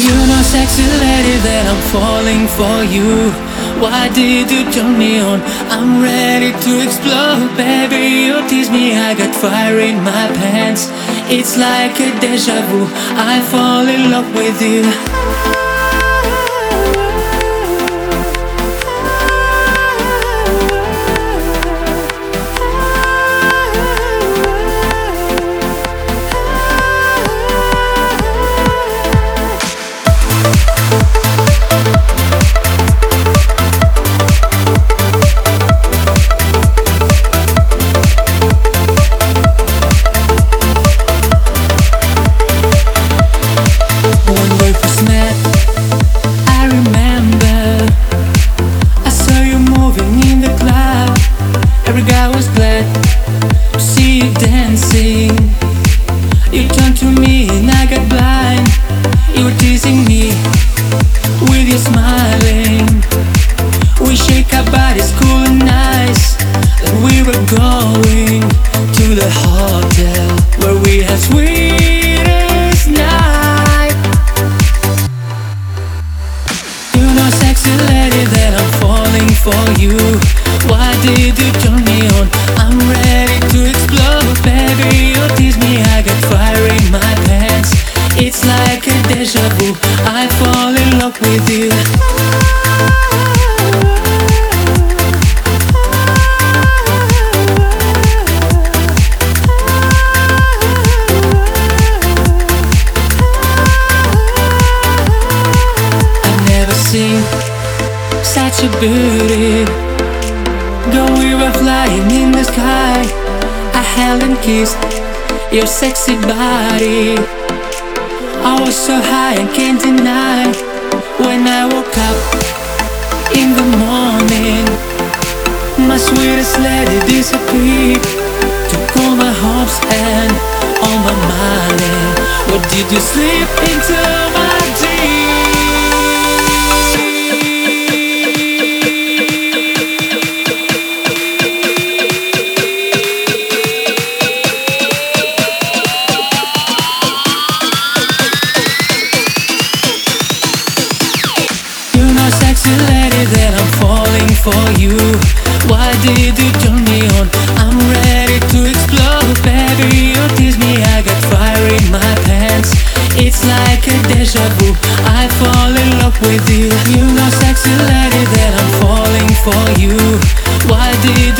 You know, sexy lady, that I'm falling for you. Why did you turn me on? I'm ready to explode, baby. You tease me, I got fire in my pants. It's like a deja vu. I fall in love with you. Was glad to see you dancing. You turned to me and I got blind. You were teasing me with your smiling. We shake our bodies cool and nice. Then we were going to the hotel where we had sweetest night. You know, sexy lady, that I'm falling for you. Why did you turn me on? I'm ready to explode, baby. You tease me, I got fire in my pants. It's like a deja vu. I fall in love with you. Such a beauty. Girl, we were flying in the sky. I held and kissed your sexy body. I was so high I can't deny. When I woke up in the morning, my sweetest lady disappeared. Took all my hopes and all my money. What did you slip into lady, that I'm falling for you. Why did you turn me on? I'm ready to explode, baby. You tease me, I got fire in my pants. It's like a deja vu. I fall in love with you. You know, sexy lady, that I'm falling for you. Why did